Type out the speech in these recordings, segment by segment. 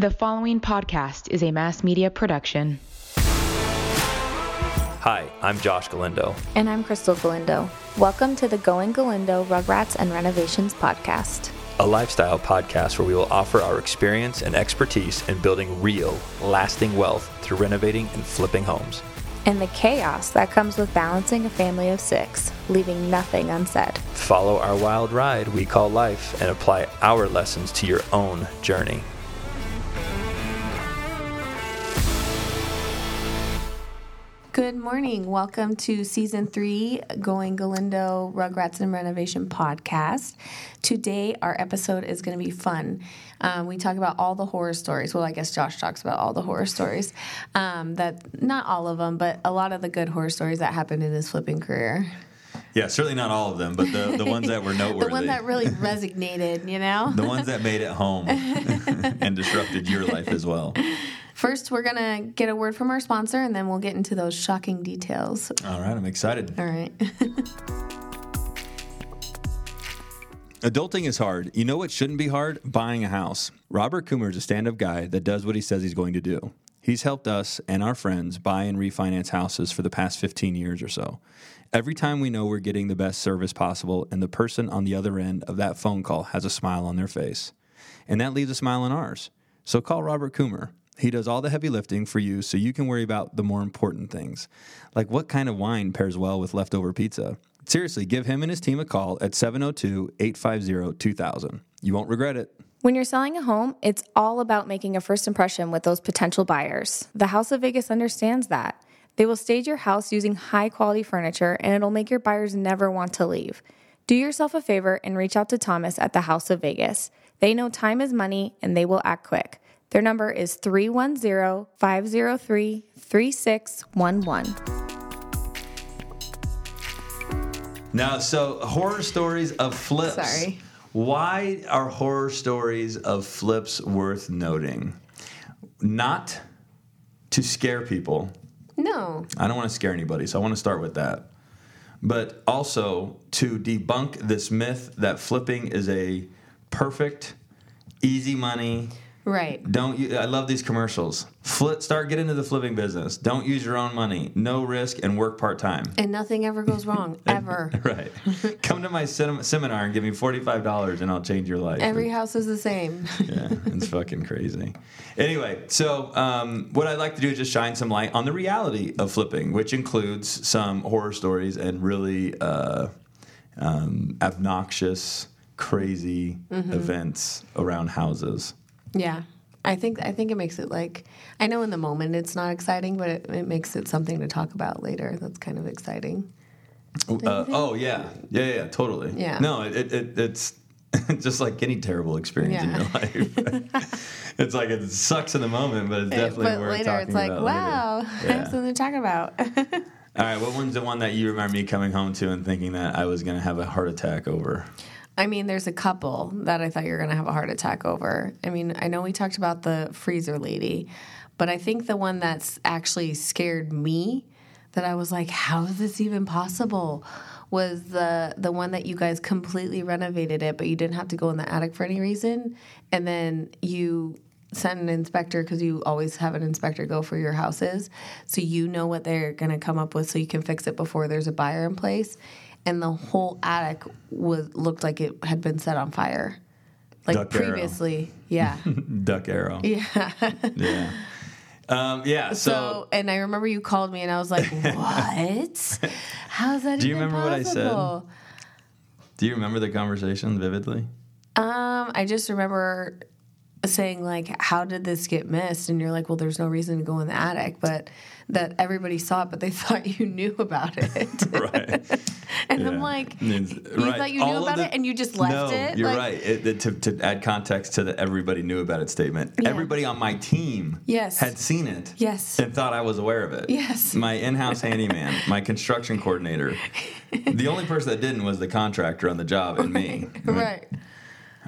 The following podcast is a mass media production. Hi, I'm Josh Galindo. And I'm Krystal Galindo. Welcome to the Going Galindo Rugrats and Renovations podcast, a lifestyle podcast where we will offer our experience and expertise in building real, lasting wealth through renovating and flipping homes. And the chaos that comes with balancing a family of six, leaving nothing unsaid. Follow our wild ride we call life and apply our lessons to your own journey. Good morning. Welcome to season three, Going Galindo Rugrats and Renovation podcast. Today, our episode is going to be fun. Um, we talk about all the horror stories. Well, I guess Josh talks about all the horror stories. Um, that not all of them, but a lot of the good horror stories that happened in his flipping career. Yeah, certainly not all of them, but the, the ones that were noteworthy. the ones that really resonated, you know? the ones that made it home and disrupted your life as well. First, we're going to get a word from our sponsor, and then we'll get into those shocking details. All right, I'm excited. All right. Adulting is hard. You know what shouldn't be hard? Buying a house. Robert Coomer is a stand up guy that does what he says he's going to do. He's helped us and our friends buy and refinance houses for the past 15 years or so. Every time we know we're getting the best service possible, and the person on the other end of that phone call has a smile on their face. And that leaves a smile on ours. So call Robert Coomer. He does all the heavy lifting for you so you can worry about the more important things, like what kind of wine pairs well with leftover pizza. Seriously, give him and his team a call at 702 850 2000. You won't regret it. When you're selling a home, it's all about making a first impression with those potential buyers. The House of Vegas understands that. They will stage your house using high quality furniture and it'll make your buyers never want to leave. Do yourself a favor and reach out to Thomas at the House of Vegas. They know time is money and they will act quick. Their number is 310 503 3611. Now, so horror stories of flips. Sorry. Why are horror stories of flips worth noting? Not to scare people. No. I don't want to scare anybody, so I want to start with that. But also to debunk this myth that flipping is a perfect, easy money, Right. Don't you, I love these commercials. Flip, start getting into the flipping business. Don't use your own money. No risk and work part time. And nothing ever goes wrong, ever. right. Come to my sem- seminar and give me forty five dollars, and I'll change your life. Every house is the same. yeah, it's fucking crazy. Anyway, so um, what I'd like to do is just shine some light on the reality of flipping, which includes some horror stories and really uh, um, obnoxious, crazy mm-hmm. events around houses. Yeah. I think I think it makes it like I know in the moment it's not exciting, but it, it makes it something to talk about later. That's kind of exciting. Uh, oh yeah, yeah, yeah, totally. Yeah. No, it, it it's just like any terrible experience yeah. in your life. it's like it sucks in the moment, but it's definitely but worth later talking it's like, about wow, later. I have something to talk about. All right, what one's the one that you remember me coming home to and thinking that I was going to have a heart attack over? I mean, there's a couple that I thought you were going to have a heart attack over. I mean, I know we talked about the freezer lady, but I think the one that's actually scared me that I was like, how is this even possible? Was the the one that you guys completely renovated it, but you didn't have to go in the attic for any reason, and then you sent an inspector because you always have an inspector go for your houses, so you know what they're going to come up with, so you can fix it before there's a buyer in place and the whole attic was looked like it had been set on fire. Like Duck previously, arrow. yeah. Duck arrow. Yeah. yeah. Um, yeah. So, so, and I remember you called me, and I was like, "What? How's that?" Do you remember possible? what I said? Do you remember the conversation vividly? Um, I just remember saying like, "How did this get missed?" And you're like, "Well, there's no reason to go in the attic," but that everybody saw it, but they thought you knew about it. right. and yeah. I'm like, you right. thought you knew All about the, it, and you just left no, it. You're like, right. It, it, to, to, add context to the everybody knew about it statement, yeah. everybody on my team yes. had seen it. Yes. And thought I was aware of it. Yes. My in-house handyman, my construction coordinator. The only person that didn't was the contractor on the job and me. right.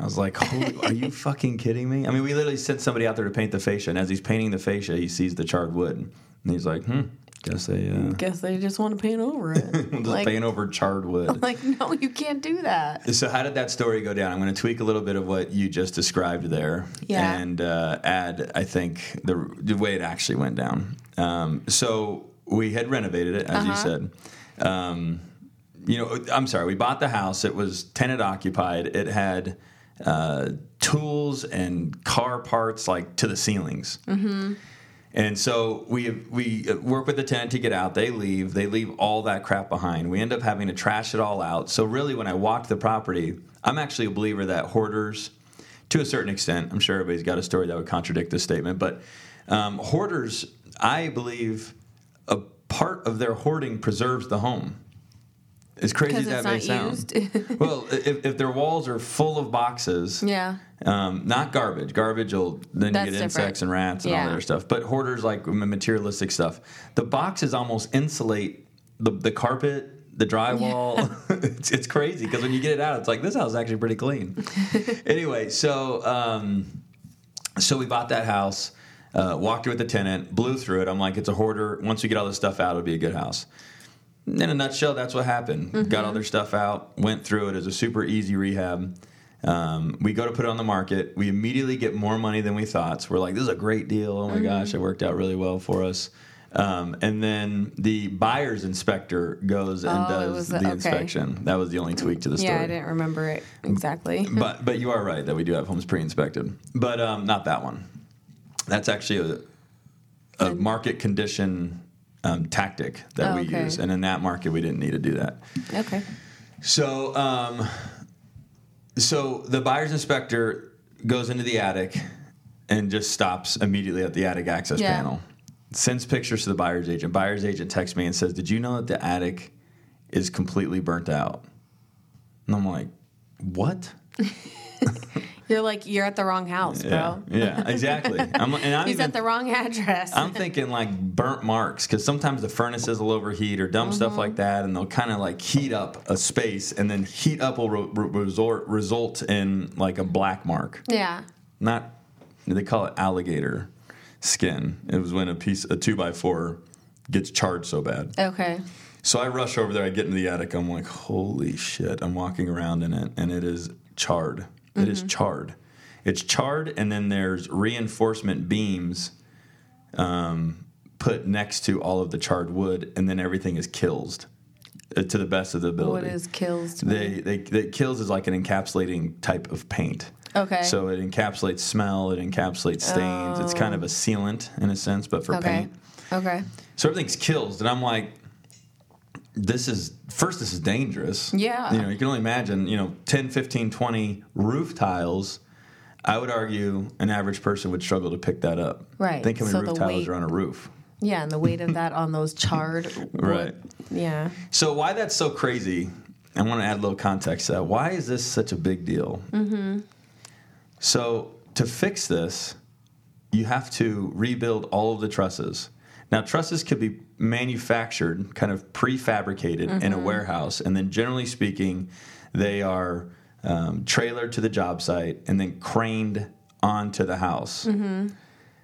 I was like, are you fucking kidding me? I mean, we literally sent somebody out there to paint the fascia, and as he's painting the fascia, he sees the charred wood. And he's like, hmm, Guess they uh, Guess they just want to paint over it. just like, paint over charred wood. like, no, you can't do that. So how did that story go down? I'm going to tweak a little bit of what you just described there, Yeah. and uh, add, I think, the the way it actually went down. Um, so we had renovated it, as you Uh-huh. said. Um, you know, I'm sorry, we bought the house. It was tenant occupied. It had uh, tools and car parts like to the ceilings. And so we we work with the tenant to get out. They leave. They leave all that crap behind. We end up having to trash it all out. So really, when I walked the property, I'm actually a believer that hoarders, to a certain extent, I'm sure everybody's got a story that would contradict this statement, but um, hoarders, I believe, a part of their hoarding preserves the home. As crazy as that may sound. well, if, if their walls are full of boxes, yeah. Um, not garbage. Garbage will then That's you get different. insects and rats and all Yeah. that other stuff. But hoarders like materialistic stuff. The boxes almost insulate the the carpet, the drywall. it's, it's crazy because when you get it out, it's like this house is actually pretty clean. anyway, so um, so we bought that house. Uh, walked it with the tenant, blew through it. I'm like, it's a hoarder. Once we get all this stuff out, it'll be a good house. In a nutshell, that's what happened. Got all their stuff out, went through it. It was a super easy rehab. Um, we go to put it on the market. We immediately get more money than we thought. So we're like, this is a great deal. Oh my gosh, it worked out really well for us. Um, and then the buyer's inspector goes and Oh, does the the- okay. inspection. That was the only tweak to the story. Yeah, I didn't remember it exactly. But but you are right that we do have homes pre-inspected, but um, not that one. That's actually a, a market condition um, tactic that Oh, we okay. use, and in that market we didn't need to do that. Okay. So um, so the buyer's inspector goes into the attic and just stops immediately at the attic access Yeah. panel. Sends pictures to the buyer's agent. Buyer's agent texts me and says, "Did you know that the attic is completely burnt out?" And I'm like, "What?" You're like, you're at the wrong house, bro. Yeah, yeah, exactly. I'm, and I'm He's even, at the wrong address. I'm thinking like burnt marks because sometimes the furnaces will overheat or dumb stuff Mm-hmm. like that, and they'll kind of like heat up a space, and then heat up will re- resort result in like a black mark. yeah. Not they call it alligator skin. It was when a piece a two by four gets charred so bad. Okay. So I rush over there. I get into the attic. I'm like, holy shit! I'm walking around in it, and it is charred. It is charred. It's charred, and then there's reinforcement beams um, put next to all of the charred wood, and then everything is Kilz uh, to the best of the ability. What is Kilz? They, they, they Kilz is like an encapsulating type of paint. Okay. So it encapsulates smell. It encapsulates stains. It's kind of a sealant in a sense, but for okay. paint. Okay. So everything's Kilz, and I'm like, this is first. This is dangerous. Yeah. You know, you can only imagine. You know, 10, 15, 20 roof tiles. I would argue an average person would struggle to pick that up. Right. Think how many So roof tiles weight- are on a roof. Yeah, and the weight of that on those charred. wood- Right. Yeah. So why that's so crazy? I want to add a little context to that. Why is this such a big deal? Mm-hmm. So to fix this, you have to rebuild all of the trusses. Now trusses could be manufactured, kind of prefabricated in a mm-hmm. warehouse, and then generally speaking, they are um, trailered to the job site and then craned onto the house. Mm-hmm.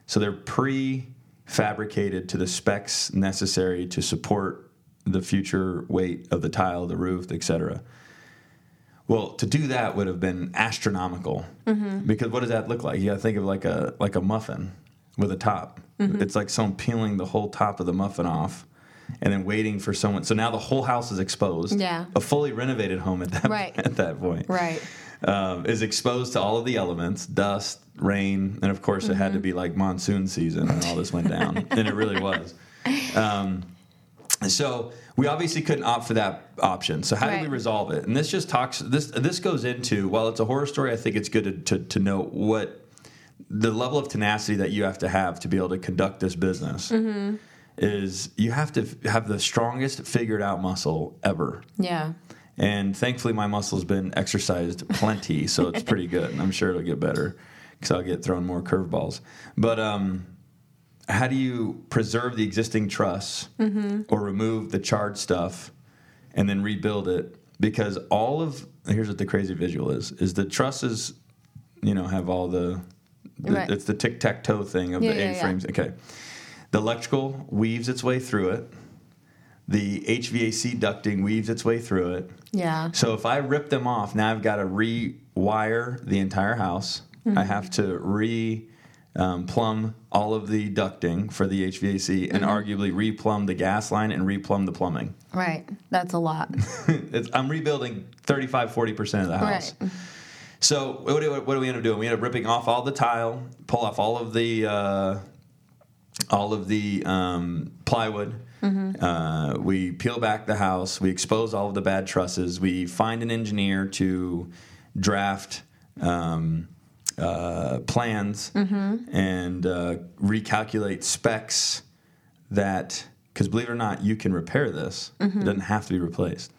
So they're prefabricated to the specs necessary to support the future weight of the tile, the roof, etc. Well, to do that would have been astronomical mm-hmm. because what does that look like? You got to think of like a like a muffin with a top. It's like someone peeling the whole top of the muffin off and then waiting for someone. So now the whole house is exposed. Yeah. a fully renovated home at that Right. at that point Right. um, is exposed to all of the elements dust rain and of course it had to be like monsoon season when all this went down and it really was um, so we obviously couldn't opt for that option so how did we resolve it and this just talks this this goes into while it's a horror story i think it's good to, to, to know what the level of tenacity that you have to have to be able to conduct this business is you have to f- have the strongest figured out muscle ever Yeah. and thankfully, my muscle's been exercised plenty, so it's pretty good. And I'm sure it'll get better because I'll get thrown more curveballs. But um, how do you preserve the existing truss or remove the charred stuff and then rebuild it? Because all of here's what the crazy visual is: is the trusses, you know, have all the, the Right. it's the tic tac toe thing of Yeah, the yeah, A yeah. frames. Okay, The electrical weaves its way through it. The HVAC ducting weaves its way through it. Yeah. So if I rip them off, now I've got to rewire the entire house. I have to re um, plumb all of the ducting for the HVAC and arguably replumb the gas line and replumb the plumbing. Right. That's a lot. It's, I'm rebuilding 35, 40% of the house. Right. So what do, what do we end up doing? We end up ripping off all the tile, pull off all of the uh, all of the um, plywood. Uh, we peel back the house. We expose all of the bad trusses. We find an engineer to draft um, uh, plans and uh, recalculate specs that because believe it or not, you can repair this. It doesn't have to be replaced.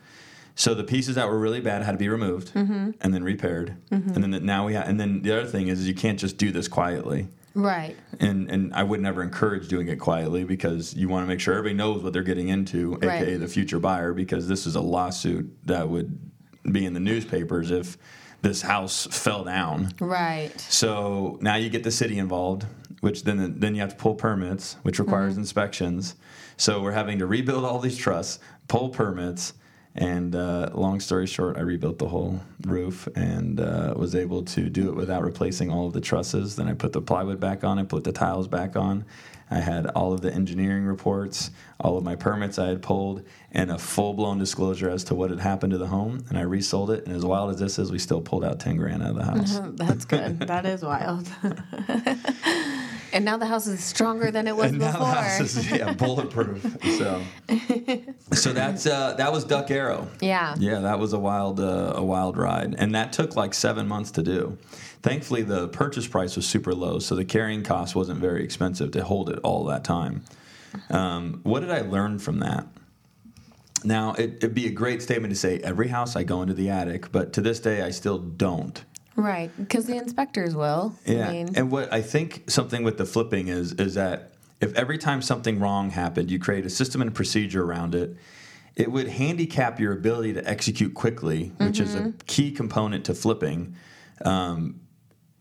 So the pieces that were really bad had to be removed and then repaired, and then the, now we have. And then the other thing is, is you can't just do this quietly. Right. And and I would never encourage doing it quietly because you want to make sure everybody knows what they're getting into, aka the future buyer, because this is a lawsuit that would be in the newspapers if this house fell down. Right. So now you get the city involved, which then then you have to pull permits, which requires Mm-hmm. inspections. So we're having to rebuild all these trusses, pull permits, and uh, long story short, I rebuilt the whole roof and uh, was able to do it without replacing all of the trusses. Then I put the plywood back on, I put the tiles back on. I had all of the engineering reports, all of my permits I had pulled, and a full blown disclosure as to what had happened to the home. And I resold it. And as wild as this is, we still pulled out 10 grand out of the house. That's good. that is wild. and now the house is stronger than it was and before. now the house is yeah bulletproof. So, so that's uh, that was Duck Arrow. Yeah. yeah, that was a wild uh, a wild ride, and that took like seven months to do. Thankfully, the purchase price was super low, so the carrying cost wasn't very expensive to hold it all that time. Um, what did I learn from that? Now, it, it'd be a great statement to say every house I go into the attic, but to this day, I still don't. Right. Because the inspectors will. Yeah, I mean, and what I think something with the flipping is is that if every time something wrong happened, you create a system and procedure around it, it would handicap your ability to execute quickly, which is Mm-hmm. a key component to flipping, um,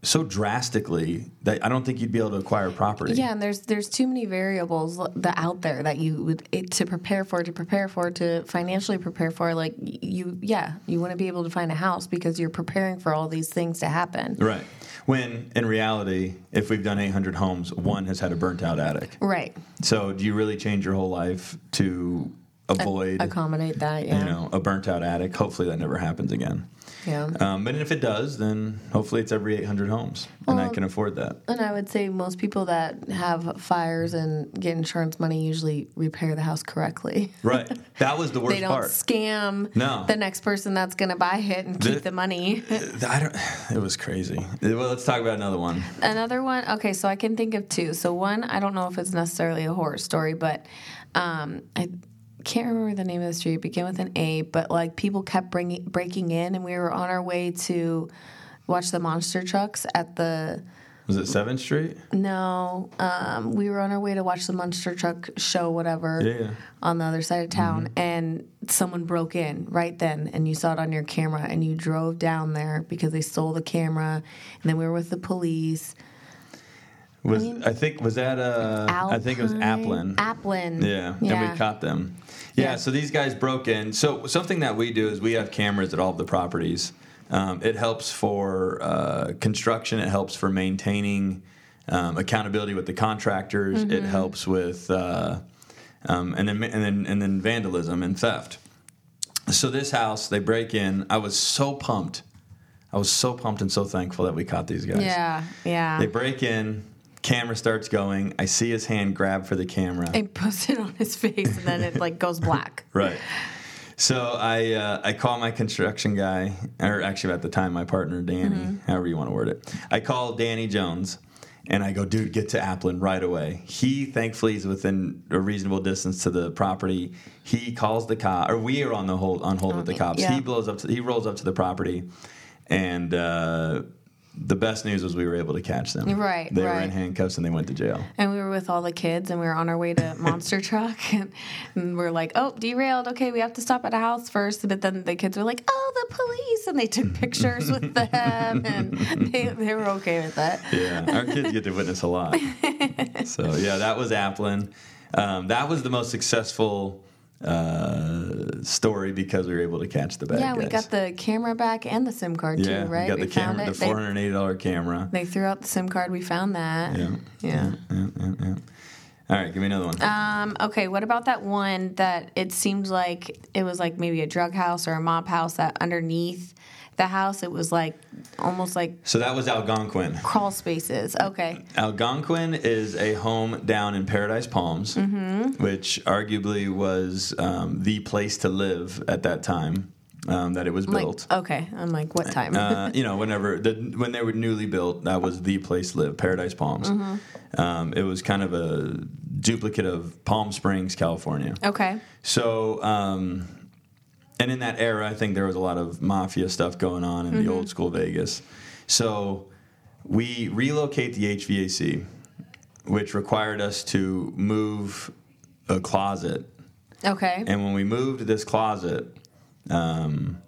so drastically that I don't think you'd be able to acquire property. yeah, and there's there's too many variables that out there that you would it, to prepare for, to prepare for, to financially prepare for. Like you, yeah, you want to be able to find a house because you're preparing for all these things to happen. Right. When in reality, if we've done 800 homes, one has had a burnt out attic. Right. So do you really change your whole life to avoid Accommodate that. Yeah. you know a burnt out attic? Hopefully that never happens again. Yeah. Um, but if it does, then hopefully it's every 800 homes, and I can afford that. And I would say most people that have fires and get insurance money usually repair the house correctly. Right. That was the worst they don't part. scam No. the next person that's going to buy it and keep The- the money. I don't. It was crazy. Well, let's talk about another one. Another one, okay, so I can think of two. So one, I don't know if it's necessarily a horror story, but um, I can't remember the name of the street. It began with an A, but like people kept bringing breaking in, and we were on our way to watch the monster trucks at the. Was it Seventh Street? No, um, we were on our way to watch the monster truck show, whatever, Yeah, on the other side of town, and someone broke in right then, and you saw it on your camera, and you drove down there because they stole the camera, and then we were with the police. Was I think was that uh I think it was Applin. Applin. Yeah, yeah. and we caught them. Yeah, Yeah. so these guys broke in. So something that we do is we have cameras at all of the properties. Um, it helps for uh, construction. It helps for maintaining um, accountability with the contractors. It Mm-hmm. helps with uh, um, and then and then and then vandalism and theft. So this house, they break in. I was so pumped. I was so pumped and so thankful that we caught these guys. Yeah, yeah. They break in. Camera starts going. I see his hand grab for the camera. and puts it on his face, and then it like goes black. Right. So I uh, I call my construction guy, or actually at the time my partner Danny, Mm-hmm. however you want to word it. I call Danny Jones, and I go, dude, get to Applin right away. He thankfully is within a reasonable distance to the property. He calls the cop, or we are on the hold on hold with the cops. yeah. He blows up. To, he rolls up to the property, and. Uh, the best news was we were able to catch them. Right, They were in handcuffs and they went to jail. And we were with all the kids, and we were on our way to Monster Truck, and, and we're like, "Oh, derailed. Okay, we have to stop at a house first. But then the kids were like, "Oh, the police!" And they took pictures with them, and they, they were okay with that. Yeah, our kids get to witness a lot. So yeah, that was Applin. Um, that was the most successful uh, story because we were able to catch the bad Yeah, guys. we got the camera back and the SIM card yeah, too, right? we got the found camera, the it. Four hundred eighty dollar camera. They, threw out the SIM card. We found that. Yeah. Yeah. Yeah, yeah, yeah. All right, give me another one. Um, okay, what about that one that it seemed like it was like maybe a drug house or a mob house that underneath the house it was like almost like so that was Algonquin. crawl spaces. Okay. Algonquin is a home down in Paradise Palms, Mm-hmm. which arguably was um, the place to live at that time um, that it was Like built. okay. I'm like, what time? uh, you know, whenever the, when they were newly built, that was the place to live, Paradise Palms. Mm-hmm. Um, it was kind of a duplicate of Palm Springs, California. okay. So, um, and in that era, I think there was a lot of mafia stuff going on in the old school Vegas. So, we relocate the HVAC, which required us to move a closet. Okay. And when we moved this closet, um,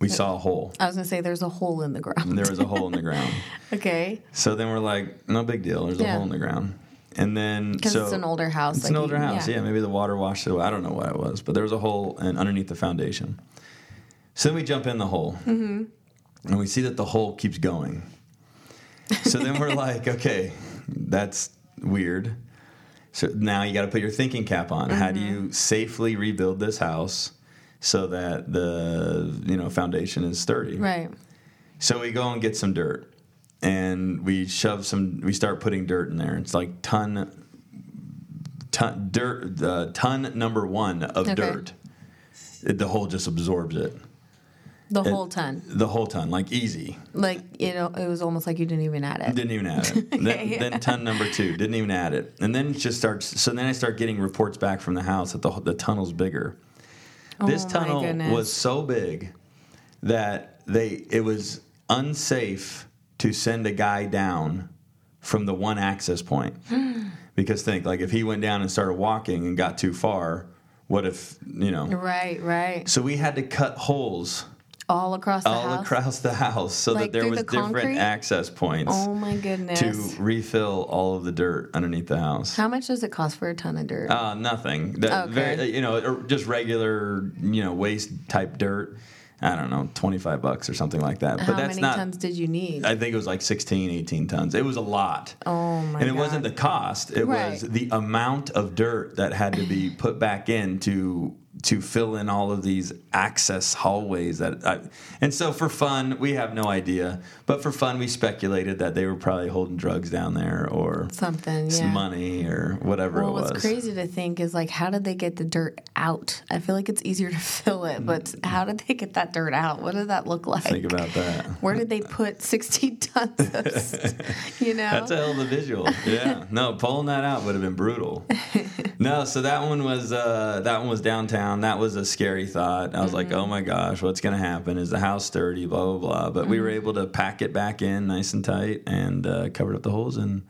we saw a hole. I was gonna say there's a hole in the ground. There was a hole in the ground. okay. So then we're like, no big deal. There's a hole in the ground. And then Because so it's an older house. It's like an older you- house. Yeah. maybe the water washed it away. I don't know what it was, but there was a hole in, underneath the foundation. So then we jump in the hole, Mm-hmm. and we see that the hole keeps going. So then we're like, okay, that's weird. So now you got to put your thinking cap on. How do Mm-hmm. you safely rebuild this house so that the you know foundation is sturdy? Right. So we go and get some dirt, and we shove some. We start putting dirt in there. It's like ton, ton dirt. The ton number one of Okay. dirt. It, the hole just absorbs it. The It- whole ton. The whole ton, like easy. Like you know, it was almost like you didn't even add it. Didn't even add it. then, yeah. then ton number two didn't even add it, and then it just starts. So then I start getting reports back from the house that the the tunnel's bigger. Oh this Oh, my tunnel was so big that they it was unsafe to send a guy down from the one access point because think like if he went down and started walking and got too far what if you know Right. Right. so we had to cut holes All across the all house. across the house so Like that there was the different access points oh my goodness. to refill all of the dirt underneath the house How much does it cost for a ton of dirt? uh, nothing. That Okay. very, you know, just regular, you know, waste type dirt. I don't know, 25 bucks or something like that. How but that's many not tons did you need? I think it was like 16, 18 tons. It was a lot. oh my god. and it god. wasn't the cost, it was the amount of dirt that had to be put back in to to fill in all of these access hallways that I, and so for fun we have no idea but for fun we speculated that they were probably holding drugs down there or something. some Yeah. money or whatever Well, it was what's crazy to think is like, how did they get the dirt out? I feel like it's easier to fill it, but how did they get that dirt out? What did that look like? think about that Where did they put 16 tons of, you know? That's a hell of a visual. Yeah. No, pulling that out would have been brutal. No, so that one was uh, that one was downtown. That was a scary thought. I was like, oh my gosh, what's gonna happen? Is the house sturdy? Blah blah blah. But we were able to pack it back in nice and tight and uh, covered up the holes. And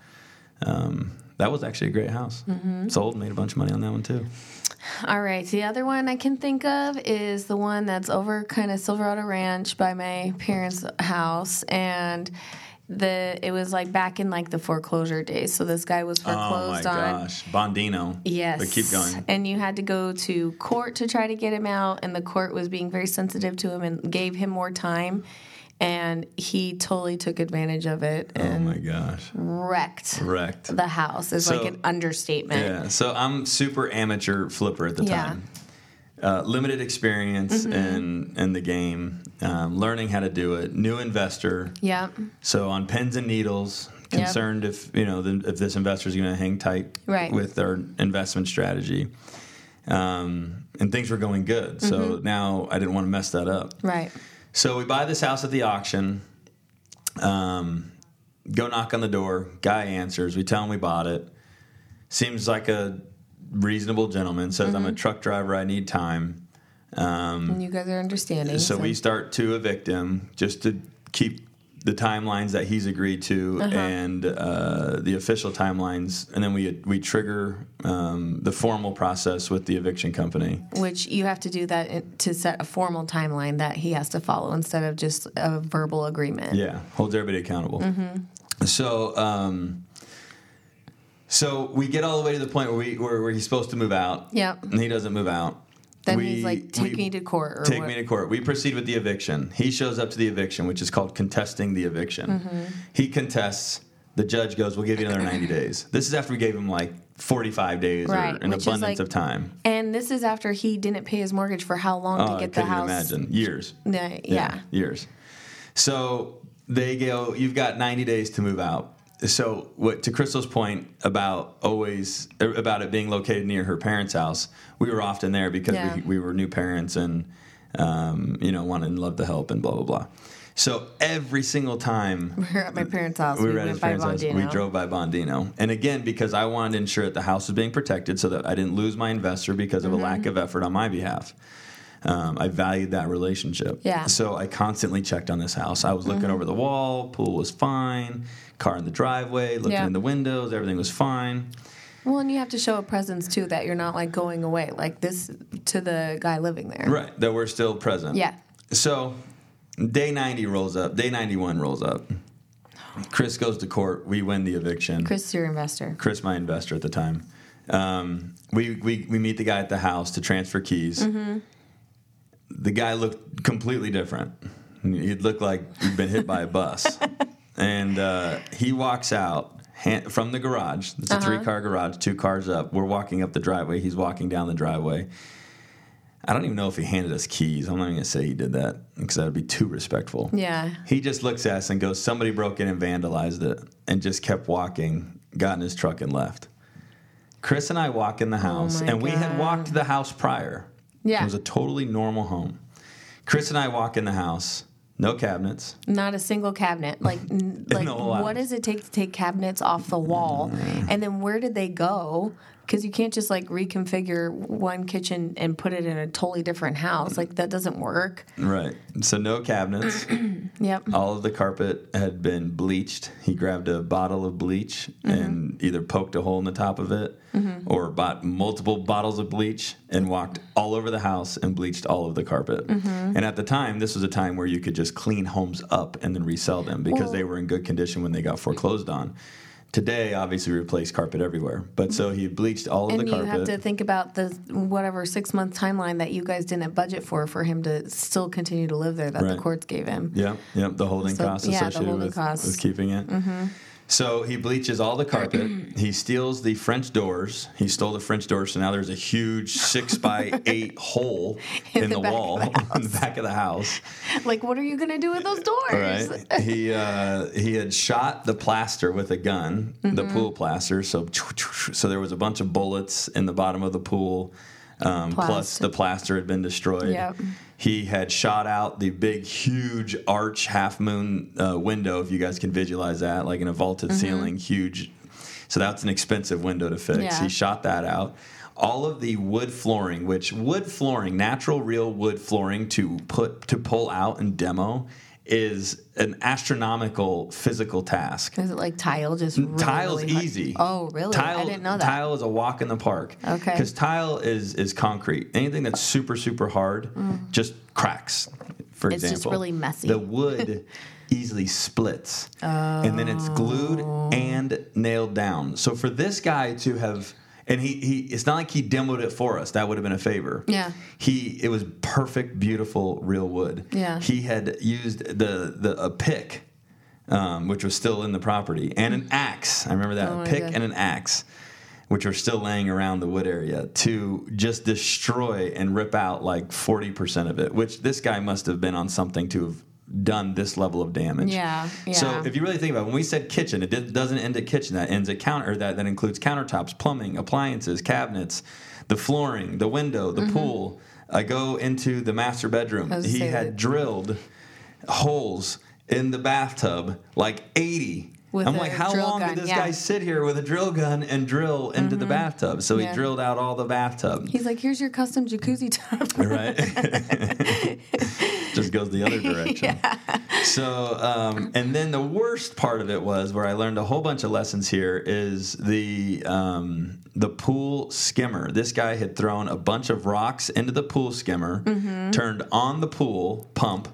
um, that was actually a great house. Sold, made a bunch of money on that one too. All right. The other one I can think of is the one that's over kind of Silverado Ranch by my parents' house. And the it was like back in like the foreclosure days. So this guy was foreclosed Oh my on. gosh, Bondino. Yes. But keep going. And you had to go to court to try to get him out, and the court was being very sensitive to him and gave him more time. And he totally took advantage of it Oh my gosh, wrecked wrecked. the house is So- like an understatement. Yeah, so I'm super amateur flipper at the Yeah. time. Uh, limited experience Mm-hmm. in in the game, um, learning how to do it. New investor, Yeah. so on pins and needles. Concerned if you know the, if this investor is going to hang tight Right. with their investment strategy, um, and things were going good. So Mm-hmm. now I didn't want to mess that up. Right. So we buy this house at the auction. Um, go knock on the door. Guy answers. We tell him we bought it. Seems like a reasonable gentleman. Says I'm a truck driver. I need time. Um, And you guys are understanding. so we start to evict him just to keep the timelines that he's agreed to Uh-huh. and uh, the official timelines, and then we we trigger um, the formal process with the eviction company. Which you have to do that to set a formal timeline that he has to follow instead of just a verbal agreement. Yeah, holds everybody accountable. Mm-hmm. So, um, so we get all the way to the point where we where, where he's supposed to move out. Yep. and he doesn't move out. Then We- he's like, take me to court or Take what? me to court. We proceed with the eviction. He shows up to the eviction, which is called contesting the eviction. Mm-hmm. He contests. The judge goes, "We'll give you another 90 days." This is after we gave him like 45 days Right, or an abundance like- of time. And this is after he didn't pay his mortgage for how long Oh, to get the house. imagine years. Yeah, yeah. years. So they go, you've got 90 days to move out. So what to Krystal's point about always about it being located near her parents' house, we were often there because Yeah. we, we were new parents and um, you know wanted and loved to help and blah blah blah. So every single time We were at my parents' house. we We, were at went his by house. We drove by Bondino, and again because I wanted to ensure that the house was being protected, so that I didn't lose my investor because of Mm-hmm. a lack of effort on my behalf. Um, I valued that relationship. Yeah. Mm-hmm. So I constantly checked on this house. I was looking over the wall. Pool was fine. Car in the driveway. Looking Yeah. in the windows. Everything was fine. Well, and you have to show a presence too that you're not like going away like this to the guy living there. Right. That we're still present. Yeah. So day 90 rolls up. Day 91 rolls up. Chris goes to court. We win the eviction. Chris, your investor. Chris, my investor at the time. Um, we, we we meet the guy at the house to transfer keys. Mm-hmm. The guy looked completely different. He looked like he'd been hit by a bus, and uh, he walks out han- from the garage. It's a Uh-huh. three car garage, two cars up. We're walking up the driveway. He's walking down the driveway. I don't even know if he handed us keys. I'm not even gonna say he did that because that would be too respectful. Yeah. He just looks at us and goes, Somebody broke in and vandalized it, and just kept walking, got in his truck, and left. Chris and I walk in the house, Oh and we had walked the house prior. Yeah. It was a totally normal home. Chris and I walk in the house, no cabinets. Not a single cabinet. Like, like what does it take to take cabinets off the wall? Mm. And then where did they go? Because you can't just like reconfigure one kitchen and put it in a totally different house. Like that doesn't work. Right. So, no cabinets. Yep. All of the carpet had been bleached. He grabbed a bottle of bleach mm-hmm. and either poked a hole in the top of it mm-hmm. or bought multiple bottles of bleach and walked all over the house and bleached all of the carpet. Mm-hmm. And at the time, this was a time where you could just clean homes up and then resell them because Well- they were in good condition when they got foreclosed on. Today, obviously, we replace carpet everywhere. But so he bleached all of And the you carpet. have to think about the whatever six month timeline that you guys didn't budget for for him to still continue to live there that the courts gave him. yeah yep. The holding So, costs yeah, the associated holding with, costs. Mm-hmm. with keeping it. So he bleaches all the carpet. he steals the French doors. He stole the French doors, so now there's a huge six by eight hole in, In the, the wall the in the back of the house. Like, what are you gonna do with those doors? Right. he uh, he had shot the plaster with a gun, the Mm-hmm. pool plaster. So so there was a bunch of bullets in the bottom of the pool. Um, plus the plaster had been destroyed. Yep. He had shot out the big, huge arch half moon uh, window. If you guys can visualize that, like in a vaulted ceiling, huge. So that's an expensive window to fix. Mm-hmm. Yeah. He shot that out. All of the wood flooring, which wood flooring, natural real wood flooring to put to pull out and demo, is an astronomical physical task. Is it like tile? Just really, Tile's hard? easy. Oh, really? Tile, I didn't know that. Tile is a walk in the park. Okay. Because tile is is concrete. Anything that's super super hard just cracks. For Mm. It's example, just really messy. The wood easily splits, and then it's glued Oh. and nailed down. So for this guy to have. And he, he it's not like he demoed it for us. That would have been a favor. Yeah. He it was perfect, beautiful, real wood. Yeah. He had used the the a pick um, which was still in the property, and an axe. I remember that Oh a pick God. and an axe, which are still laying around the wood area to just destroy and rip out like forty percent of it. Which this guy must have been on something to have done this level of damage. Yeah, So if you really think about it, when we said kitchen, it did, doesn't end at kitchen. That ends at counter. That that includes countertops, plumbing, appliances, cabinets, the flooring, the window, the pool. I go into the master bedroom. Mm-hmm. He had that- drilled holes in the bathtub, like 80. With I'm like, how long gun, did this yeah. Mm-hmm. guy sit here with a drill gun and drill into the bathtub? So Yeah. he drilled out all the bathtub. He's like, here's your custom jacuzzi tub. right? Just goes the other direction. so, um, and then the worst part of it was where I learned a whole bunch of lessons here is the um, the pool skimmer. This guy had thrown a bunch of rocks into the pool skimmer, turned on the pool pump.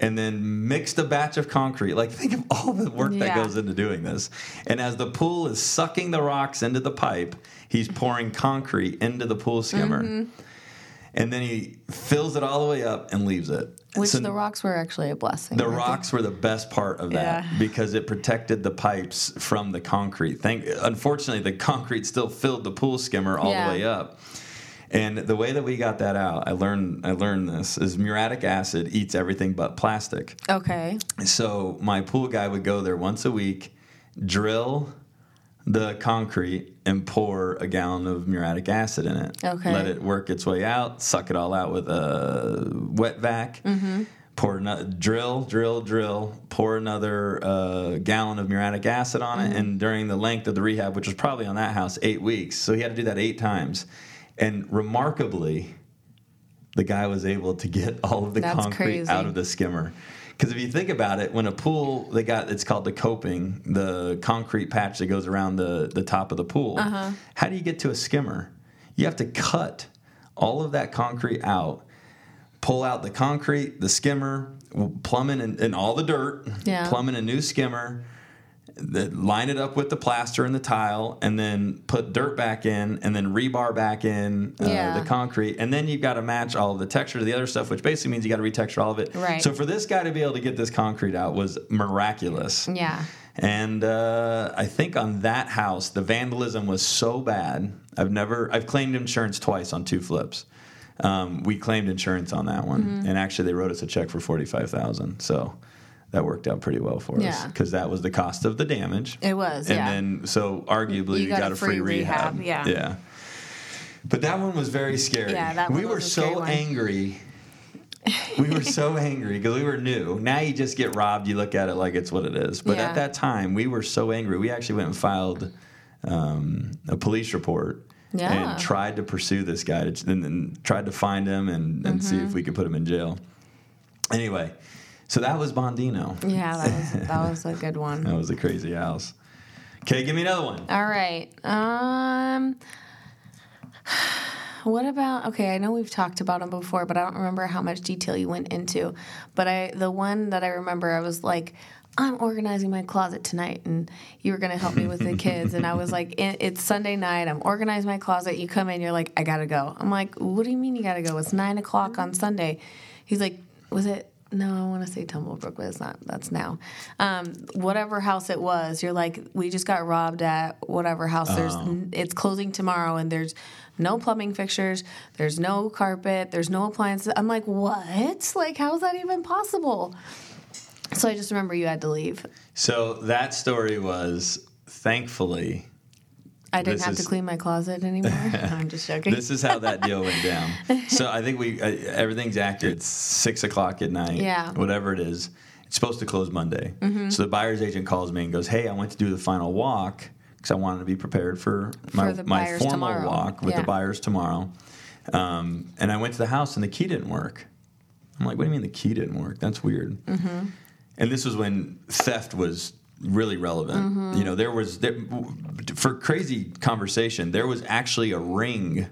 And then mixed a batch of concrete. Like, think of all the work that goes into doing this. And as the pool is sucking the rocks into the pipe, he's pouring concrete into the pool skimmer. Mm-hmm. And then he fills it all the way up and leaves it. Which So- the rocks were actually a blessing. the rocks were the best part of that Yeah. because it protected the pipes from the concrete. Thank, unfortunately, the concrete still filled the pool skimmer all Yeah. the way up. And the way that we got that out, I learned I learned this is muriatic acid eats everything but plastic. Okay. So my pool guy would go there once a week, drill the concrete and pour a gallon of muriatic acid in it. Okay. Let it work its way out, suck it all out with a wet vac. Mm-hmm. Pour ano- drill, drill, drill. Pour another uh, gallon of muriatic acid on Mm-hmm. it, and during the length of the rehab, which was probably on that house eight weeks, so he had to do that eight times. And remarkably, the guy was able to get all of the That's concrete crazy. out of the skimmer. Because if you think about it, when a pool, they got it's called the coping, the concrete patch that goes around the, the top of the pool. Uh-huh. How do you get to a skimmer? You have to cut all of that concrete out, pull out the concrete, the skimmer, plumb in and, and all the dirt, Yeah. plumb in a new skimmer, the, line it up with the plaster and the tile, and then put dirt back in, and then rebar back in uh, Yeah. the concrete, and then you've got to match all of the texture to the other stuff, which basically means you got to retexture all of it. Right. So for this guy to be able to get this concrete out was miraculous. Yeah. And uh, I think on that house, the vandalism was so bad. I've never, I've claimed insurance twice on two flips. Um, we claimed insurance on that one, Mm-hmm. and actually they wrote us a check for forty five thousand. So that worked out pretty well for us because that was the cost of the damage. It was, and yeah. then so arguably You got got, a free, free rehab. rehab, yeah. yeah. But that one was very scary. Yeah, that we were was a scary so angry. we were so angry because we were new. Now you just get robbed. You look at it like it's what it is. But Yeah. at that time, we were so angry. We actually went and filed um, a police report Yeah. and tried to pursue this guy to, and, and tried to find him and, and see Mm-hmm. if we could put him in jail. Anyway, so that was Bondino. Yeah, that was that was a good one. That was a crazy house. Okay, give me another one. All right. Um what about okay, I know we've talked about them before, but I don't remember how much detail you went into. But I the one that I remember I was like I'm organizing my closet tonight, and you were going to help me with the kids. And I was like, "It- "It's Sunday night. I'm organizing my closet." You come in, you're like, "I gotta go." I'm like, "What do you mean you gotta go? It's nine o'clock on Sunday." He's like, "Was it?" No, I want to say Tumblebrook, but it's not. That's now. Um, whatever house it was, you're like, we just got robbed at whatever house. There's, it's closing tomorrow, and there's no plumbing fixtures. There's no carpet. There's no appliances. I'm like, what? Like, how is that even possible? So I just remember you had to leave. So that story was thankfully I didn't This have to clean my closet anymore. I'm just joking. this is how that deal went down. So I think we uh, everything's accurate. It's six o'clock at night. Yeah. Mm-hmm. Whatever it is, it's supposed to close Monday. So the buyer's agent calls me and goes, "Hey, I went to do the final walk because I wanted to be prepared for my For my formal tomorrow. walk with Yeah. the buyers tomorrow." Um, and I went to the house and the key didn't work. I'm like, "What do you mean the key didn't work? That's weird." Mm-hmm. And this was when theft was really relevant. Mm-hmm. You know, there was there, for crazy conversation. There was actually a ring,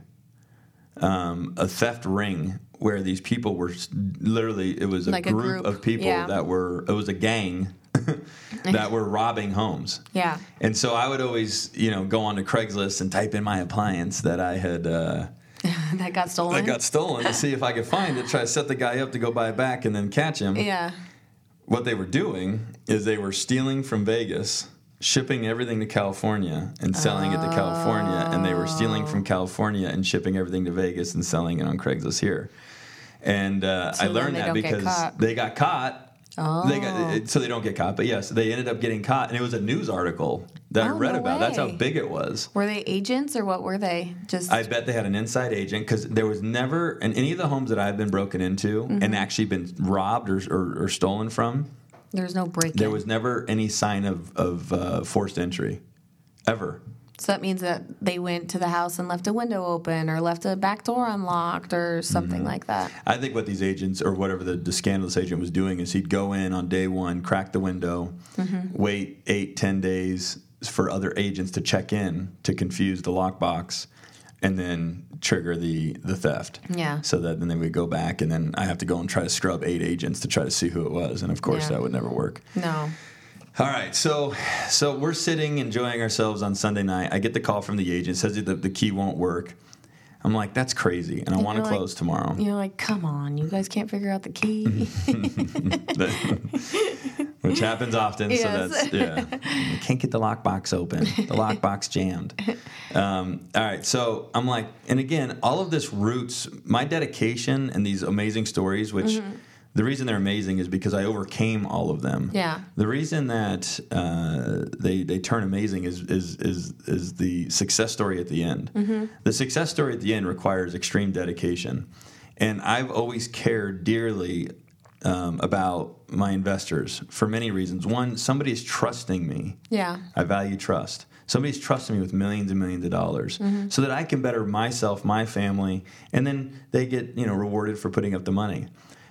um, a theft ring, where these people were literally. It was a, Like a group, group, of people yeah. that were. It was a gang that were robbing homes. yeah. And so I would always, you know, go on to Craigslist and type in my appliance that I had. Uh, that got stolen. that got stolen to see if I could find it, try to set the guy up to go buy it back and then catch him yeah. What they were doing is they were stealing from Vegas, shipping everything to California and selling it to California, and they were stealing from California and shipping everything to Vegas and selling it on Craigslist here. And uh, So I learned that because they got caught. Oh. They got, so they don't get caught, but yes, they ended up getting caught, and it was a news article that I Oh, read no about. That's how big it was. Were they agents or what were they? Just I bet they had an inside agent because there was never in any of the homes that I've been broken into Mm-hmm. and actually been robbed or, or, or stolen from. there's no break. There was never any sign of, of uh, forced entry, ever. So that means that they went to the house and left a window open or left a back door unlocked or something like that. I think what these agents or whatever the, the scandalous agent was doing is he'd go in on day one, crack the window, wait eight, ten days for other agents to check in to confuse the lockbox, and then trigger the the theft. Yeah. So that then they would go back, and then I have to go and try to scrub eight agents to try to see who it was, and of course Yeah. that would never work. No. All right, so so we're sitting enjoying ourselves on Sunday night. I get the call from the agent says that the, the key won't work. I'm like, that's crazy, and I want to like- close tomorrow. You're like, come on, you guys can't figure out the key. which happens often. Yes. So that's yeah. You can't get the lockbox open. The lockbox jammed. Um, all right, so I'm like, and again, all of this roots my dedication and these amazing stories, which. Mm-hmm. The reason they're amazing is because I overcame all of them. Yeah. The reason that uh, they they turn amazing is is is is the success story at the end. Mm-hmm. The success story at the end requires extreme dedication, and I've always cared dearly um, about my investors for many reasons. One, somebody is trusting me. yeah. I value trust. Somebody's trusting me with millions and millions of dollars so that I can better myself, my family, and then they get, you know, rewarded for putting up the money.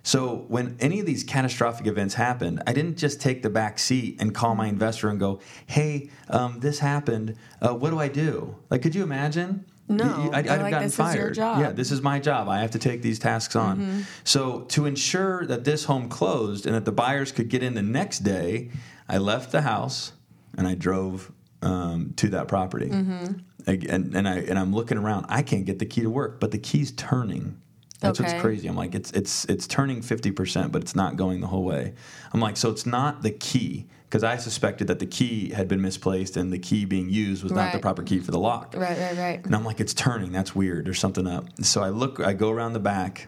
So when any of these catastrophic events happened, I didn't just take the back seat and call my investor and go, "Hey, um, this happened. Uh, what do I do?" Like, could you imagine? No. You- you- I'd, I'd have like, gotten "This is your fired. job." Mm-hmm. Yeah, this is my job. I have to take these tasks on. So to ensure that this home closed and that the buyers could get in the next day, I left the house and I drove um, to that property. Mm-hmm. And, and I and I'm looking around. I can't get the key to work, but the key's turning. That's Okay. what's crazy. I'm like, it's it's it's turning 50%, but it's not going the whole way. I'm like, so it's not the key because I suspected that the key had been misplaced and the key being used was not the proper key for the lock. Right, right, right. And I'm like, it's turning. That's weird. There's something up. So I look, I go around the back,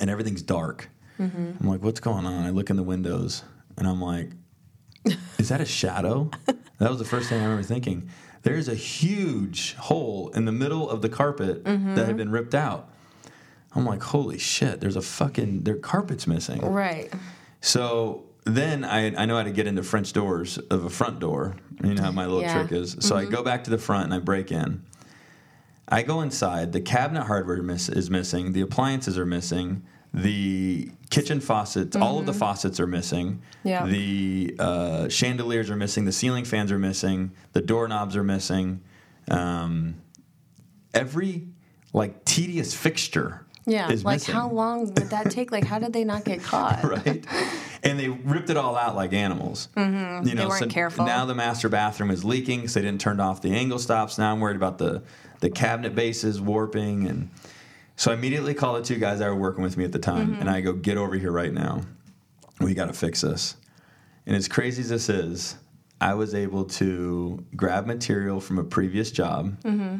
and everything's dark. Mm-hmm. I'm like, what's going on? I look in the windows, and I'm like, is that a shadow? that was the first thing I remember thinking. There's a huge hole in the middle of the carpet Mm-hmm. that had been ripped out. I'm like, holy shit! There's a fucking their carpet's missing. Right. So then I, I know how to get into French doors of a front door. You know how my little Yeah. Mm-hmm. trick is. So I go back to the front and I break in. I go inside. The cabinet hardware miss, is missing. The appliances are missing. The kitchen faucets, all of the faucets are missing. Mm-hmm. Yeah. The uh, chandeliers are missing. The ceiling fans are missing. The doorknobs are missing. Um, every like tedious fixture Yeah. Like, missing how long would that take? Like, how did they not get caught? right? And they ripped it all out like animals. Mm-hmm. You know, They weren't so careful. Now the master bathroom is leaking because they didn't turn off the angle stops. Now I'm worried about the the cabinet bases warping, and so I immediately call the two guys that were working with me at the time, Mm-hmm. and I go, "Get over here right now. We got to fix this." And as crazy as this is, I was able to grab material from a previous job Mm-hmm.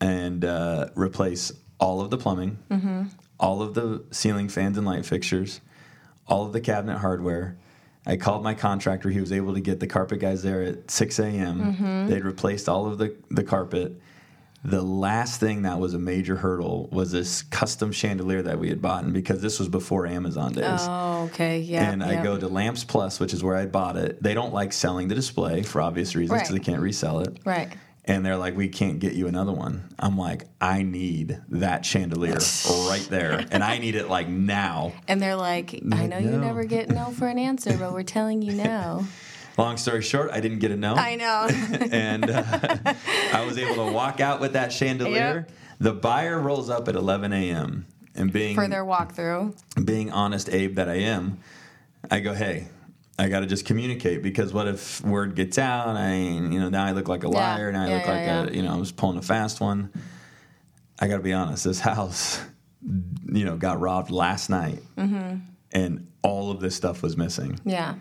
and uh, replace all of the plumbing, Mm-hmm. all of the ceiling fans and light fixtures, all of the cabinet hardware. I called my contractor. He was able to get the carpet guys there at 6 a.m. Mm-hmm. They'd replaced all of the, the carpet. The last thing that was a major hurdle was this custom chandelier that we had bought, and because this was before Amazon days. Oh, okay. Yeah. and I go to Lamps Plus, which is where I bought it. They don't like selling the display for obvious reasons because Right. they can't resell it. Right. And they're like, we can't get you another one. I'm like, I need that chandelier right there. And I need it like now. And they're like, I know you never get no for an answer, but we're telling you no. Long story short, I didn't get a no. I know. and uh, I was able to walk out with that chandelier. Yep. The buyer rolls up at 11 a.m. And being For their walkthrough. being honest Abe that I am, I go, hey, I got to just communicate because what if word gets out? I, you know, now I look like a Yeah. liar. Now I Yeah, look yeah, like yeah. a, you know, I was pulling a fast one. I got to be honest. This house, you know, got robbed last night, Mm-hmm. and all of this stuff was missing. Yeah.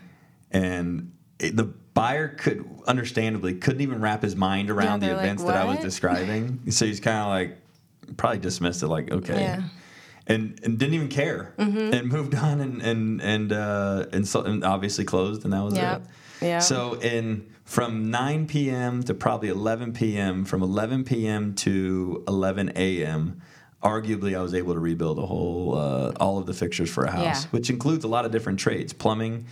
And it, the buyer could, understandably, couldn't even wrap his mind around the they're like, events that I was describing. so he's kind of like, probably dismissed it, like, okay Yeah. And and didn't even care Mm-hmm. and moved on and and and uh, and, so, and obviously closed and that was Yep. it. Yep. So in from 9 p.m. to probably 11 p.m. from 11 p.m. to 11 a.m. Arguably, I was able to rebuild a whole uh, all of the fixtures for a house, Yeah. which includes a lot of different trades: plumbing,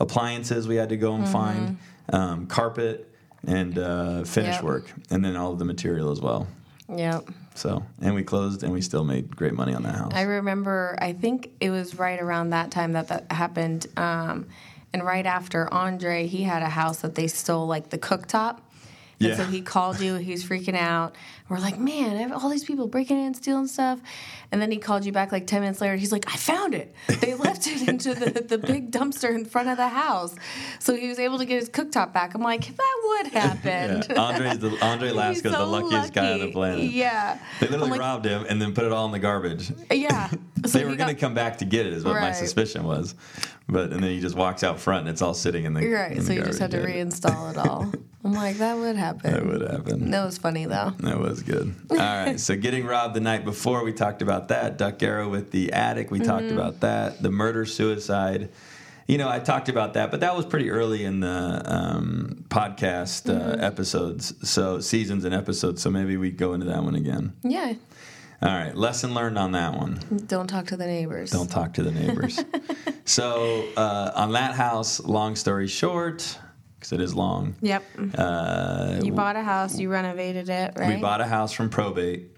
appliances. We had to go and Mm-hmm. find um, carpet. and uh, finish Yep. work, and then all of the material as well. Yep. So, and we closed, and we still made great money on that house. I remember, I think it was right around that time that that happened. Um, and right after Andre, he had a house that they stole like the cooktop. And so he called you, he was freaking out. We're like, man, all these people breaking in and stealing stuff. And then he called you back like 10 minutes later. He's like, I found it. They left it into the, the big dumpster in front of the house. So he was able to get his cooktop back. I'm like, that would happen. Yeah. Andre's the Andre He's Lasco's the so luckiest guy on the planet. Yeah. They literally like, robbed him and then put it all in the garbage. Yeah. So they were going to come back to get it, is what my suspicion was. But and then he just walks out front and it's all sitting in the You're right. in So the you just had to reinstall it all. I'm like, that would happen. That would happen. That was funny though. That was good. All right. So getting robbed the night before, we talked about that. Duck arrow with the attic, we talked Mm-hmm. about that. The murder suicide. You know, I talked about that, but that was pretty early in the um, podcast uh, Mm-hmm. episodes, so seasons and episodes. So maybe we go into that one again. Yeah. All right. Lesson learned on that one. Don't talk to the neighbors. Don't talk to the neighbors. so uh, on that house, long story short, because it is long. Yep. Uh, You bought a house. You renovated it, right? We bought a house from probate.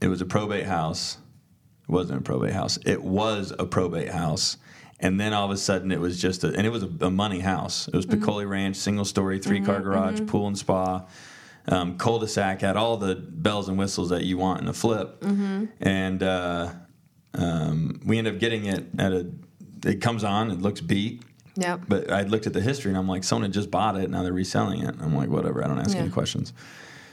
It was a probate house. It wasn't a probate house. It was a probate house. And then all of a sudden it was just a, and it was a, a money house. It was Mm-hmm. Piccoli Ranch, single story, three car garage, pool and spa, um, cul de sac, had all the bells and whistles that you want in a flip. Mm-hmm. And uh, um, we end up getting it at a, it comes on, it looks beat. Yep. But I looked at the history and I'm like, someone had just bought it. Now they're reselling it. I'm like, whatever. I don't ask Yeah. any questions.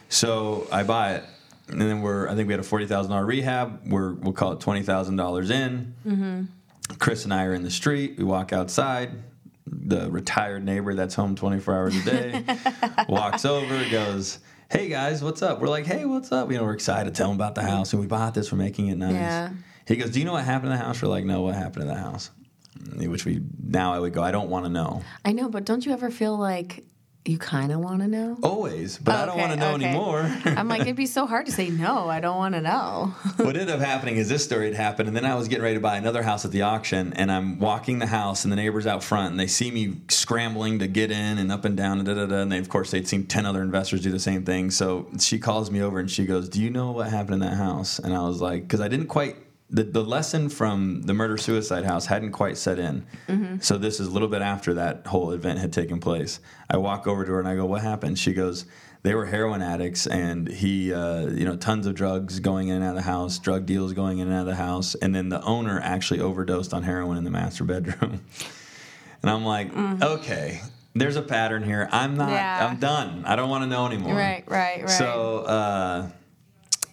So I buy it, and then we're. I think we had a forty thousand dollar rehab. We're we'll call it twenty thousand dollars in. Mm-hmm. Chris and I are in the street. We walk outside. The retired neighbor that's home twenty four hours a day walks over, goes. Hey guys, what's up? We're like, hey, what's up? You know, we're excited to tell him about the house, and we bought this. We're making it nice. Yeah. He goes, "Do you know what happened to the house?" We're like, "No, what happened to the house?" Mm, which we now I would go, "I don't want to know." I know, but don't you ever feel like you kind of want to know? Always, but I don't want to know okay. anymore. I'm like, it'd be so hard to say no. I don't want to know. what ended up happening is this story had happened, and then I was getting ready to buy another house at the auction, and I'm walking the house, and the neighbors out front, and they see me scrambling to get in and up and down, and da da da. And they, of course, they'd seen ten other investors do the same thing. So she calls me over and she goes, "Do you know what happened in that house?" And I was like, because I didn't quite. The, the lesson from the murder suicide house hadn't quite set in. So this is a little bit after that whole event had taken place. I walk over to her and I go, "What happened?" She goes, "They were heroin addicts, and he, uh, you know, tons of drugs going in and out of the house, drug deals going in and out of the house, and then the owner actually overdosed on heroin in the master bedroom." and I'm like, "Okay, there's a pattern here. I'm not. Yeah. I'm done. I don't want to know anymore." Right, right, right. So, uh,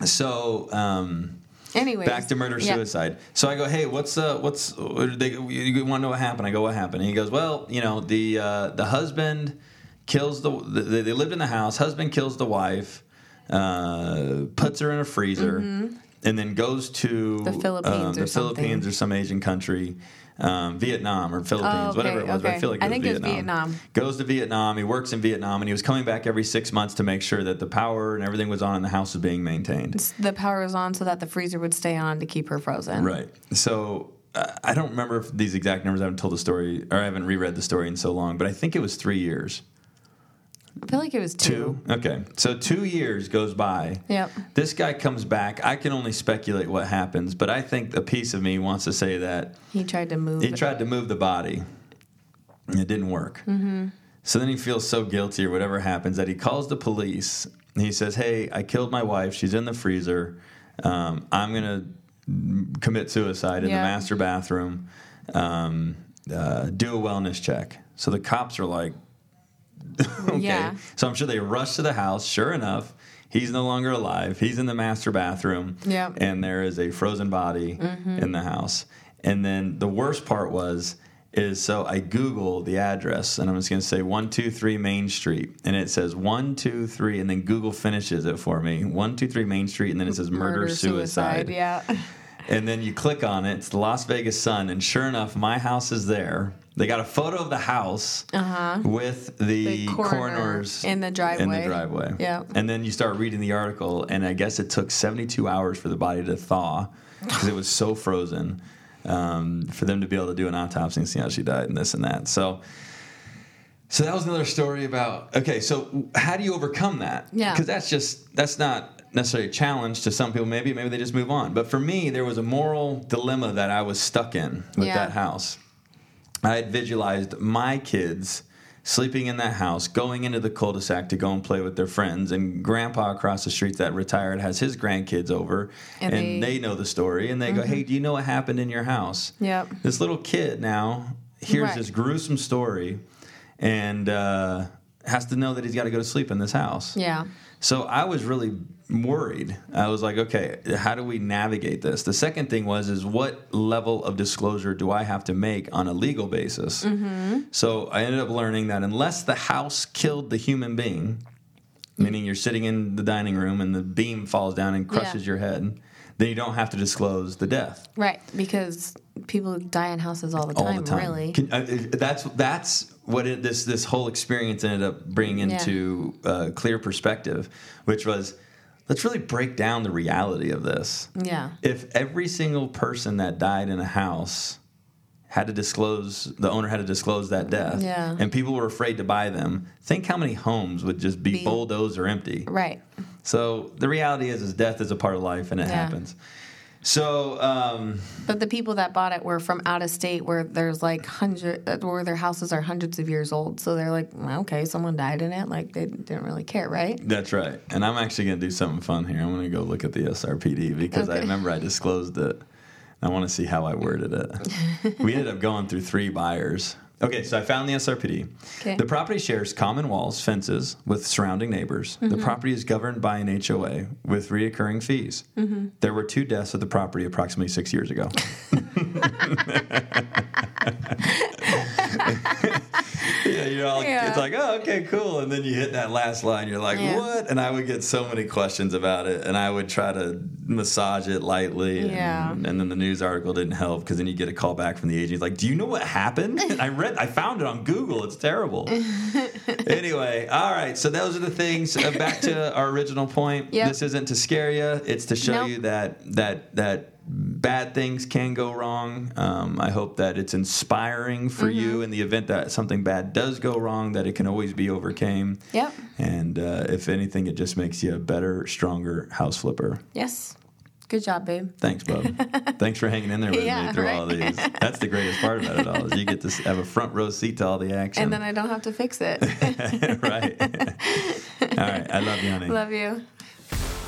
so. Um, Anyways, back to murder yeah. suicide. So I go, hey, what's uh, what's what- they? You, want to know what happened? I go, what happened? And he goes, well, you know, the uh, the husband kills the, the they lived in the house. Husband kills the wife, uh, puts her in a freezer, and then goes to Mm-hmm. The Philippines um, or the something. Philippines or some Asian country. Um, Vietnam or Philippines, Oh, okay, whatever it was. but I feel like it I was think it was Vietnam. Vietnam. Goes to Vietnam. He works in Vietnam, and he was coming back every six months to make sure that the power and everything was on and the house was being maintained. The power was on so that the freezer would stay on to keep her frozen. Right. So uh, I don't remember if these exact numbers. I haven't told the story, or I haven't reread the story in so long. But I think it was three years. I feel like it was two. Two. Okay. So two years goes by. Yep. This guy comes back. I can only speculate what happens, but I think a piece of me wants to say that He tried to move. he it. tried to move the body, it didn't work. Mm-hmm. So then he feels so guilty or whatever happens that he calls the police. He says, "Hey, I killed my wife. She's in the freezer. Um, I'm gonna mm, commit suicide in Yeah. the master bathroom. Um, uh, do a wellness check." So the cops are like, "Okay." Yeah. So I'm sure they rush to the house. Sure enough. He's no longer alive. He's in the master bathroom. Yep. And there is a frozen body Mm-hmm. in the house. And then the worst part was is so I Google the address and I'm just gonna say one two three Main Street and it says one two three and then Google finishes it for me one two three Main Street and then it says murder, suicide. Yeah. And then you click on it. It's the Las Vegas Sun, and sure enough, my house is there. They got a photo of the house with the, Uh-huh. The coroner coroner's in the In the driveway. driveway. Yeah. And then you start reading the article, and I guess it took 72 hours for the body to thaw because it was so frozen um, for them to be able to do an autopsy and see how she died and this and that. So So that was another story about okay. So how do you overcome that? Yeah. because that's just that's not necessarily a challenge to some people. Maybe maybe they just move on. But for me, there was a moral dilemma that I was stuck in with Yeah. that house. I had visualized my kids sleeping in that house, going into the cul-de-sac to go and play with their friends, and Grandpa across the street that retired has his grandkids over, and, And they, they- Mm-hmm. know the story, and they go, "Hey, do you know what happened in your house?" Yep. This little kid now hears Right. this gruesome story, and uh, has to know that he's got to go to sleep in this house. Yeah. So I was really worried. I was like, okay, how do we navigate this? The second thing was is what level of disclosure do I have to make on a legal basis? So I ended up learning that unless the house killed the human being, meaning you're sitting in the dining room and the beam falls down and crushes Yeah. your head, then you don't have to disclose the death Right. Because people die in houses all the all time, the time. really. Can, uh, that's that's what it, this this whole experience ended up bringing Yeah. into uh, clear perspective, which was let's really break down the reality of this. yeah. If every single person that died in a house had to disclose the owner had to disclose that death Yeah. and people were afraid to buy them think how many homes would just be, Be- bulldozed or empty Right. so the reality is is death is a part of life and it Yeah. happens so um, But the people that bought it were from out of state where there's like hundred where their houses are hundreds of years old. So they're like, well, okay, someone died in it. Like they didn't really care, right? That's right. And I'm actually going to do something fun here. I'm going to go look at the SRPD because I remember I disclosed it. I want to see how I worded it. we ended up going through three buyers. Okay, so I found the SRPD. Okay. The property shares common walls, fences with surrounding neighbors. The Mm-hmm. property is governed by an HOA with reoccurring fees. Mm-hmm. There were two deaths at the property approximately six years ago. yeah, you're all, Yeah. it's like, oh, okay, cool. And then you hit that last line, you're like, Yeah. what? And I would get so many questions about it, and I would try to massage it lightly. And, Yeah. and then the news article didn't help because then you get a call back from the agent. Like, do you know what happened? I read, I found it on Google. It's terrible. anyway, all right. So those are the things. Uh, back to our original point. Yep. This isn't to scare you. It's to show Nope. you that that that bad things can go wrong. Um, I hope that it's inspiring for Mm-hmm. you in the event that something bad does go wrong, that it can always be overcame. Yep. And uh, if anything, it just makes you a better, stronger house flipper. Yes. Good job, babe. Thanks, bub. Thanks for hanging in there with Yeah, me through all right. these. That's the greatest part about it all. Is you get to have a front row seat to all the action. And then I don't have to fix it. right. all right. I love you, honey. Love you.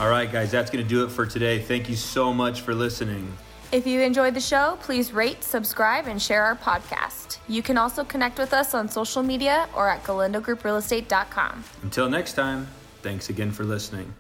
All right, guys, that's going to do it for today. Thank you so much for listening. If you enjoyed the show, please rate, subscribe, and share our podcast. You can also connect with us on social media or at galindogrouprealestate.com. Until next time, thanks again for listening.